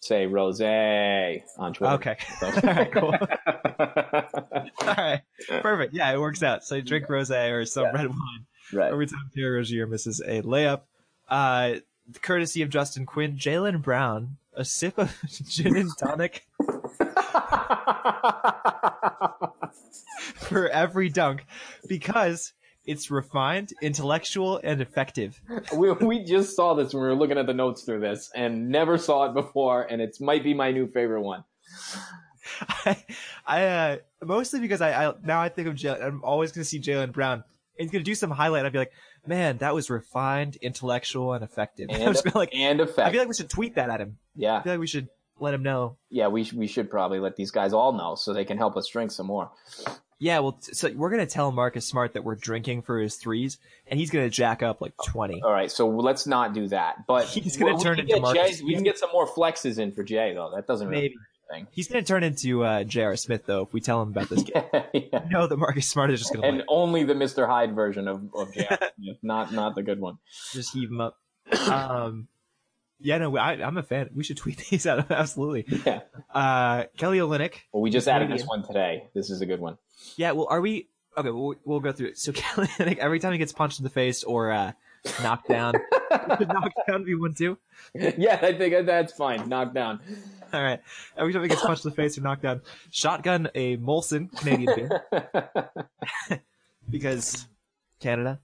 say Rose on Twitter. Okay. So- All right. Cool. All right. Perfect. Yeah, it works out. So you drink rose or some Yeah. red wine. Right. Every time Terry Rozier misses a layup. Uh, courtesy of Justin Quinn, Jaylen Brown, a sip of gin and tonic for every dunk because it's refined, intellectual, and effective. we, we just saw this when we were looking at the notes through this and never saw it before, and it might be my new favorite one. I, I uh, mostly because I, I now I think of Jaylen. I'm always going to see Jaylen Brown. And He's going to do some highlight. I'd be like, man, that was refined, intellectual, and effective. And, I'm like, and I feel like we should tweet that at him. I yeah, feel like we should let him know. yeah. We sh- we should probably let these guys all know so they can help us drink some more. Yeah, well, t- so we're gonna tell Marcus Smart that we're drinking for his threes, and he's gonna jack up like twenty. All right, so let's not do that. But He's gonna we- we turn into Marcus. Jae, we can get some more flexes in for Jae though. That doesn't really Maybe thing. he's gonna turn into uh, J.R. Smith though if we tell him about this game. yeah. no, that Marcus Smart is just gonna And like, only the Mr. Hyde version of of Jae, not not the good one. just heave him up. Um, yeah, no, I, I'm a fan. We should tweet these out. Absolutely. Yeah. Uh, Kelly Olynyk. Well, we just added this one today. This is a good one. Yeah, well, are we okay? We'll, we'll go through it. So Kelly every time he gets punched in the face or uh, knocked down, knocked down be one too. yeah, I think that's fine. Knocked down. All right. Every time he gets punched in the face or knocked down, shotgun a Molson Canadian beer because Canada.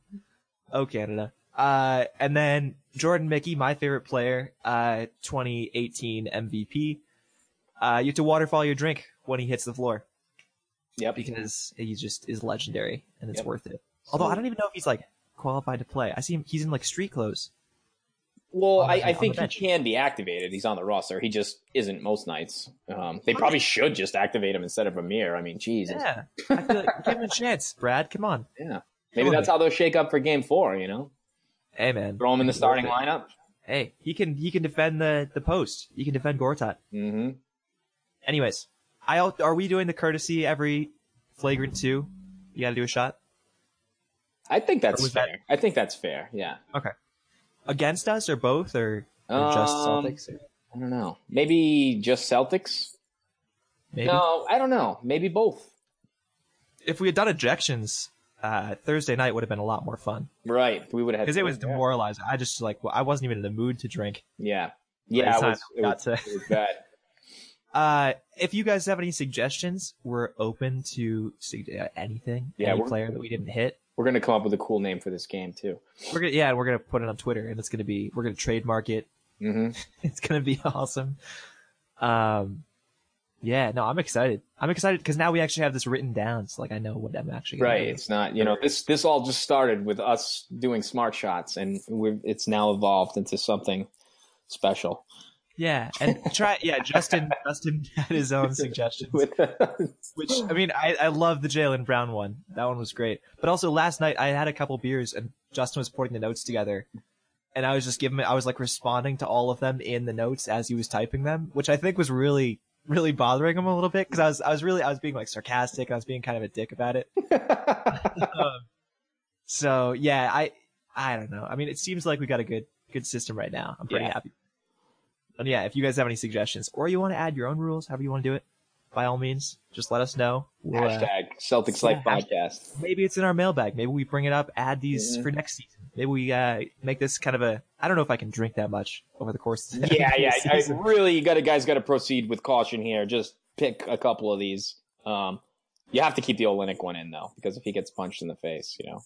Oh, Canada. Uh, and then Jordan Mickey, my favorite player, uh, 2018 MVP. Uh, you have to waterfall your drink when he hits the floor yep. because he just is legendary and it's Yep. worth it. Although I don't even know if he's like qualified to play. I see him, he's in like street clothes. Well, I, I think he can be activated. He's on the roster. He just isn't most nights. Um, they probably should just activate him instead of Amir. I mean, Jesus. Yeah. I feel like give him a chance, Brad. Come on. Yeah. Maybe that's how they'll shake up for game four, you know? Hey man. Throw him in the starting lineup. Hey, he can he can defend the the post. He can defend Gortat. hmm Anyways, I are we doing the courtesy every flagrant two? You got to do a shot I think that's fair. that- I think that's fair. Yeah. Against us or both or, or just Um, Celtics? Or I don't know. Maybe just Celtics? maybe No, I don't know. Maybe both. if we had done ejections, uh, Thursday night would have been a lot more fun Right. We would have because it was demoralizing. I just like well, I wasn't even in the mood to drink. Yeah. Yeah. It was, it, was, to- it was bad. Uh, if you guys have any suggestions, we're open to uh, anything. Yeah, any player that we didn't hit. We're going to come up with a cool name for this game, too. We're gonna yeah, we're gonna put it on Twitter, and it's gonna be we're gonna trademark it. hmm It's gonna be awesome. Um, yeah, no, I'm excited. I'm excited because now we actually have this written down. So like I know what I'm actually gonna Right. do. It's not, you know, this this all just started with us doing smart shots, and we're, it's now evolved into something special. Yeah, and try yeah. Justin Justin had his own suggestions, With which I mean I I love the Jaylen Brown one. That one was great. But also last night I had a couple beers and Justin was putting the notes together. And I was just giving, I was like responding to all of them in the notes as he was typing them, which I think was really, really bothering him a little bit because I was, I was really, I was being like sarcastic. I was being kind of a dick about it. Um, so yeah, I I don't know. I mean, it seems like we got a good good system right now. I'm pretty Yeah. happy. And yeah, if you guys have any suggestions or you want to add your own rules, however you want to do it, by all means, just let us know. We'll, uh, hashtag Celtics Life yeah, Podcast. maybe it's in our mailbag. Maybe we bring it up, add these Mhm. for next season. Maybe we uh, make this kind of a. I don't know if I can drink that much over the course. Of the Yeah, yeah. I, really, you got to guys got to proceed with caution here. Just pick a couple of these. Um, you have to keep the Olynyk one in though, because if he gets punched in the face, you know.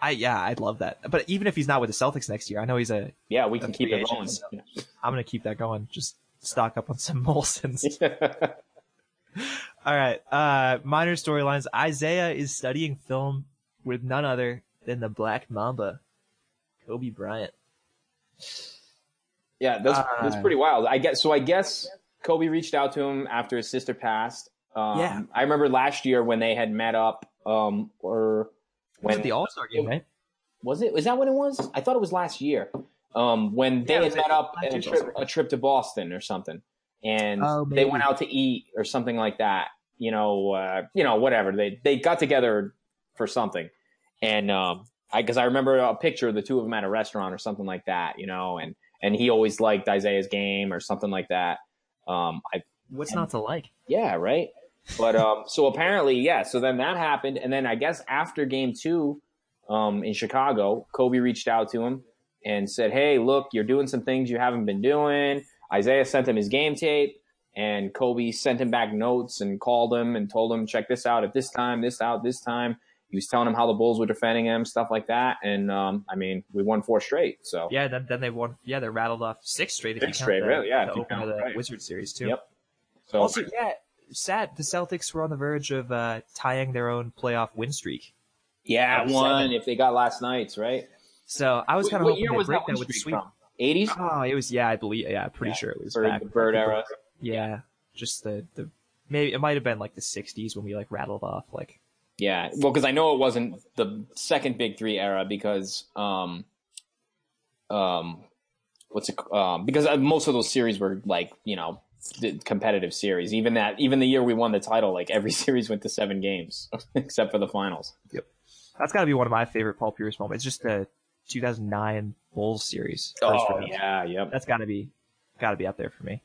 I yeah, I'd love that. But even if he's not with the Celtics next year, I know he's a. Yeah, we can keep it rolling. so- I'm gonna keep that going. Just stock up on some Molsons. All right. Uh, minor storylines. Isaiah is studying film with none other than the Black Mamba, Kobe Bryant. Yeah, that's that's Uh, pretty wild. I guess so. I guess Kobe reached out to him after his sister passed. Um, Yeah. I remember last year when they had met up. Um, or when it the All Star game, right? was it? Was that when it was? I thought it was last year. Um, when they Yeah, had met up a trip, a trip to Boston or something, and Oh, they went out to eat or something like that. You know, uh, you know, whatever. They they got together for something, and um, I because I remember a picture of the two of them at a restaurant or something like that. You know, and and he always liked Isaiah's game or something like that. Um, I What's not to like? yeah, right. But um, so apparently, yeah. So then that happened, and then I guess after game two, um, in Chicago, Kobe reached out to him and said, "Hey, look, you're doing some things you haven't been doing." Isaiah sent him his game tape, and Kobe sent him back notes and called him and told him, "Check this out at this time, this out this time." He was telling him how the Bulls were defending him, stuff like that. And um, I mean, we won four straight. So yeah, then, then they won. Yeah, they rattled off six straight. If Six you count straight, the, really, yeah, The if you open count, of the right. Wizard series too. Yep. So Also, yeah, sad. The Celtics were on the verge of uh, tying their own playoff win streak. yeah, Seven. one if they got last night's right. So I was kind of what hoping year was break that that with the sweep. 80s Oh, it was. Yeah, I believe. Yeah, pretty Yeah, sure it was for back the Bird era. Yeah, just the the maybe it might have been like the '60s when we like rattled off like Yeah, well, because I know it wasn't the second Big Three era because, um, um, what's it? Um, because uh, most of those series were like you know competitive series. Even that, even the year we won the title, like every series went to seven games except for the finals. Yep, that's got to be one of my favorite Paul Pierce moments. Just the 2009 Bulls series. first Oh round. yeah, yep. that's got to be got to be up there for me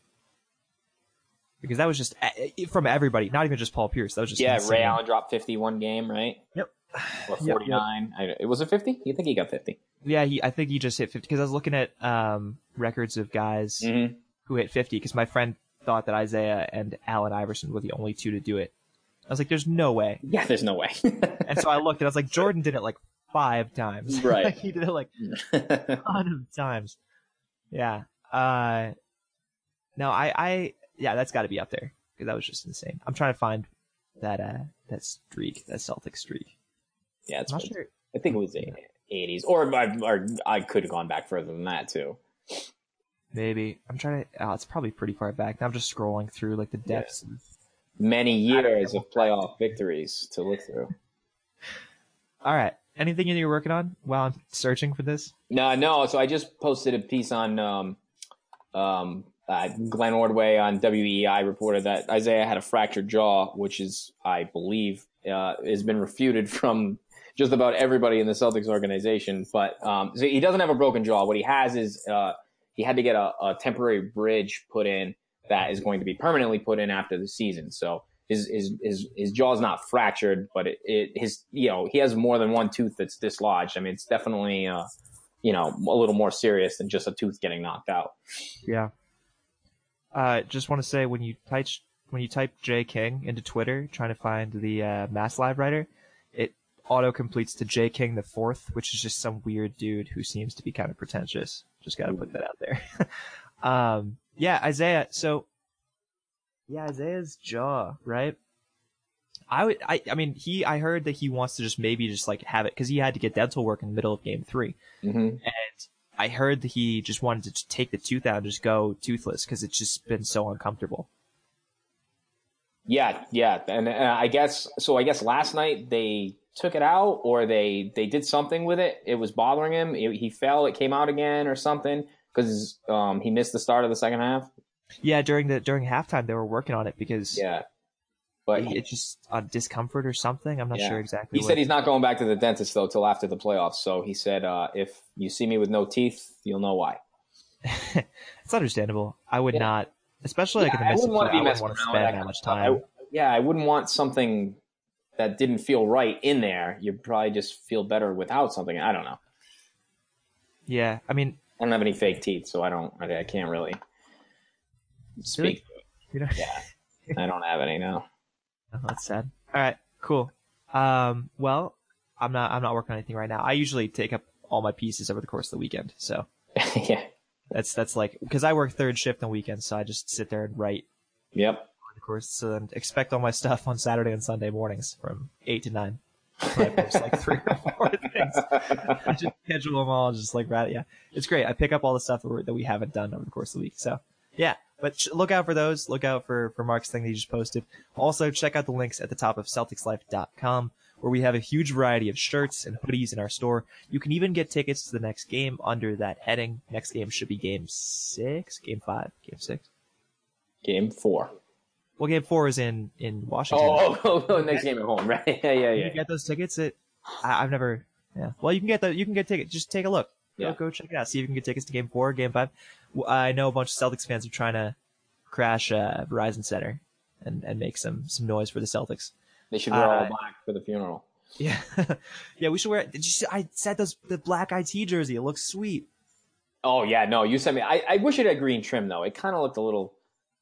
because that was just eh, eh, from everybody, not even just Paul Pierce. That was just Yeah, insane. Ray Allen dropped fifty one game, right? Yep. Or Yep, yep. forty nine. It was it fifty? You think he got fifty? Yeah, he. I think he just hit 50 because I was looking at um, records of guys Mm-hmm. Who hit 50 because my friend thought that Isaiah and Allen Iverson were the only two to do it. I was like, "There's no way." Yeah, there's no way. And so I looked and I was like, Jordan did it like five times. Right. Like, he did it like a ton of times. Yeah. Uh, no, I, I, yeah, that's got to be up there because that was just insane. I'm trying to find that, uh, that streak, that Celtic streak. yeah, it's I'm not sure. I think it was eighties, or, I- or I could have gone back further than that too. Maybe I'm trying to. Oh, it's probably pretty far back. Now I'm just scrolling through like the depths. of Many years of playoff victories to look through. All right. Anything you're working on while I'm searching for this? No, no. So I just posted a piece on um, um, uh, Glenn Ordway on WEEI reported that Isaiah had a fractured jaw, which is, I believe, uh, has been refuted from just about everybody in the Celtics organization. But um, so he doesn't have a broken jaw. What he has is uh, he had to get a, a temporary bridge put in that is going to be permanently put in after the season. So his his his, his jaw's not fractured, but it, it his you know he has more than one tooth that's dislodged. I mean, it's definitely uh, you know a little more serious than just a tooth getting knocked out. Yeah. Uh, just want to say when you type when you type J King into Twitter trying to find the uh, Mass Live writer, it auto completes to J King the fourth, which is just some weird dude who seems to be kind of pretentious. Just got to put that out there. um, yeah, Isaiah. So, yeah, Isaiah's jaw, right? I would, I, I mean, he, I heard that he wants to just maybe just like have it because he had to get dental work in the middle of game three. Mm-hmm. And I heard that he just wanted to take the tooth out and just go toothless because it's just been so uncomfortable. Yeah, yeah, and uh, I guess so. I guess last night they took it out, or they they did something with it. It was bothering him. He he fell. It came out again, or something, because um, he missed the start of the second half. Yeah, during the during halftime they were working on it because Yeah, but it, it's just a discomfort or something. I'm not Yeah. sure exactly. He what- said he's not going back to the dentist though till after the playoffs. So he said, uh, if you see me with no teeth, you'll know why. it's understandable. I would Yeah. not, especially like in I the midst of wouldn't wanna be I wouldn't messing want to around spend that that much time. I, yeah, I wouldn't want something that didn't feel right in there. You'd probably just feel better without something. I don't know. yeah, I mean, I don't have any fake teeth, so I don't. I, I can't really speak. you know, Yeah, I don't have any now. Oh, that's sad. All right, cool. Um, well, I'm not I'm not working on anything right now. I usually take up all my pieces over the course of the weekend, so yeah. that's that's like because I work third shift on weekends, so I just sit there and write Yep. The course. and expect all my stuff on Saturday and Sunday mornings from eight to nine. I post like three or four things. I just schedule them all, just like right. Yeah, it's great. I pick up all the stuff that, we haven't done over the course of the week. So yeah, but look out for those. Look out for for Mark's thing that he just posted. Also, check out the links at the top of CelticsLife.com where we have a huge variety of shirts and hoodies in our store. You can even get tickets to the next game under that heading. Next game should be game six, game five, game six. Game four. Well, game four is in in Washington. Oh, oh, oh, next game at home, right? Yeah, yeah, You yeah. can get those tickets at I, I've never yeah. Well you can get the you can get tickets. Just take a look. Go Yeah. go check it out. See if you can get tickets to game four, game five. I know a bunch of Celtics fans are trying to crash uh, Verizon Center and, and make some some noise for the Celtics. They should wear all Uh, black for the funeral. Yeah, yeah. We should wear. Did you see? I said those the black IT jersey. It looks sweet. Oh yeah, no, you sent me. I, I wish it had green trim though. It kind of looked a little,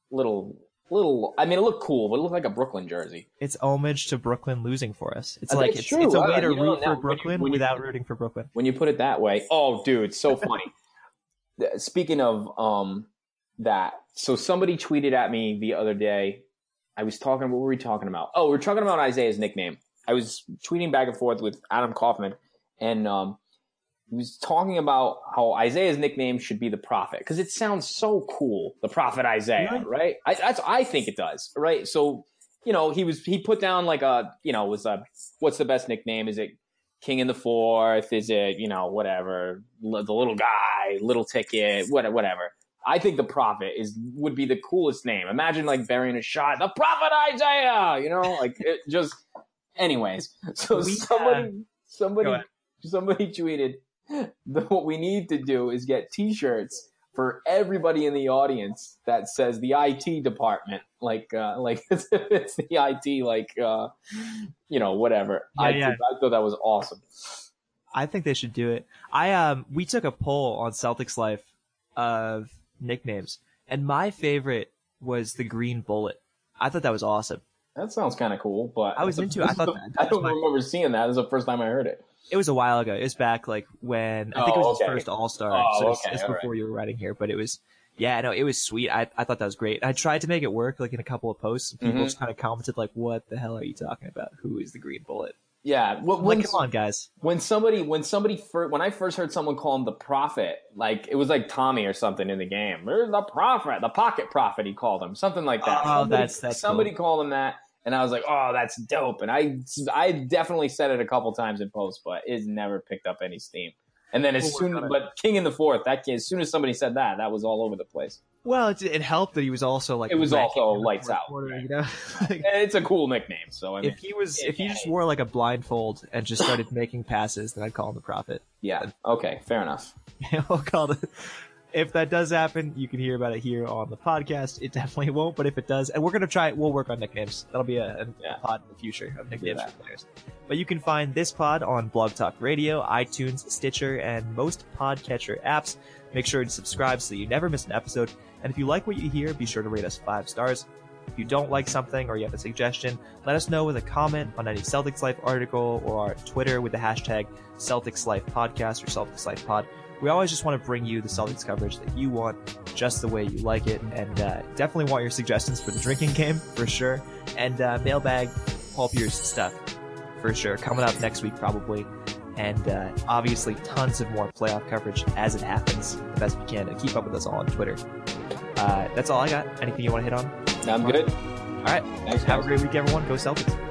little, little. I mean, it looked cool, but it looked like a Brooklyn jersey. It's homage to Brooklyn losing for us. It's like it's it's, it's a way to you know, root now, for when you- Brooklyn when you- without rooting for Brooklyn. When you put it that way, oh, dude, so funny. Speaking of um that, so somebody tweeted at me the other day. I was talking. What were we talking about? Oh, we are talking about Isaiah's nickname. I was tweeting back and forth with Adam Kaufman, and um, he was talking about how Isaiah's nickname should be the Prophet because it sounds so cool, the Prophet Isaiah, right? I, that's I think it does, right? So you know, he was he put down like a you know was a what's the best nickname? Is it King in the Fourth? Is it you know whatever li- the little guy, little ticket, what whatever. I think the Prophet is would be the coolest name. Imagine like burying a shot, the Prophet Isaiah. You know, like it just. Anyways, so We, uh, somebody Go somebody somebody tweeted that what we need to do is get T-shirts for everybody in the audience that says the IT department, like uh, like it's, it's the IT, like uh, you know whatever. I, Yeah, yeah. I thought that was awesome. I think they should do it. I um we took a poll on Celtics Life of nicknames, and my favorite was the Green Bullet. I thought that was awesome. That sounds kind of cool, but I was into it. I thought that- that I don't my- remember seeing that. This is the first time I heard it. It was a while ago. It was back like when I think Oh, it was okay. his first All Star. Oh, so it's, okay, it's before you were writing here, but it was yeah, no, it was sweet. I I thought that was great. I tried to make it work like in a couple of posts. and People Mhm. just kind of commented like, "What the hell are you talking about? Who is the Green Bullet?" Yeah, I'm when, like, come on, guys. when somebody when somebody fir- when I first heard someone call him the prophet, like it was like Tommy or something in the game. There's the prophet, the pocket prophet. He called him something like that. Oh, somebody, that's- that's somebody cool. called him that, and I was like, oh, that's dope. And I I definitely said it a couple times in post, but it's never picked up any steam. And then as oh We'll soon, on but King in the Fourth, that as soon as somebody said that, that was all over the place. Well, it, it helped that he was also like It was also lights out, quarter, right. you know. Like, it's a cool nickname, so I mean, if he was, if he just Yeah. wore like a blindfold and just started making passes, then I'd call him the prophet. yeah, okay, fair enough. we'll call it. If that does happen, you can hear about it here on the podcast. It definitely won't, but if it does, and we're gonna try, it, we'll work on nicknames. That'll be a, a Yeah. pod in the future of nicknames for players. But you can find this pod on Blog Talk Radio, iTunes, Stitcher, and most podcatcher apps. Make sure to subscribe so you never miss an episode. And if you like what you hear, be sure to rate us five stars. If you don't like something or you have a suggestion, let us know with a comment on any Celtics Life article or our Twitter with the hashtag Celtics Life Podcast or Celtics Life Pod. We always just want to bring you the Celtics coverage that you want, just the way you like it, and uh, definitely want your suggestions for the drinking game for sure, and uh, mailbag, Paul Pierce stuff for sure coming up next week probably, and uh, obviously tons of more playoff coverage as it happens the best we can. And keep up with us all on Twitter. Uh, that's all I got. Anything you want to hit on? I'm good. All right. Thanks, Have a great week, everyone. Go Celtics.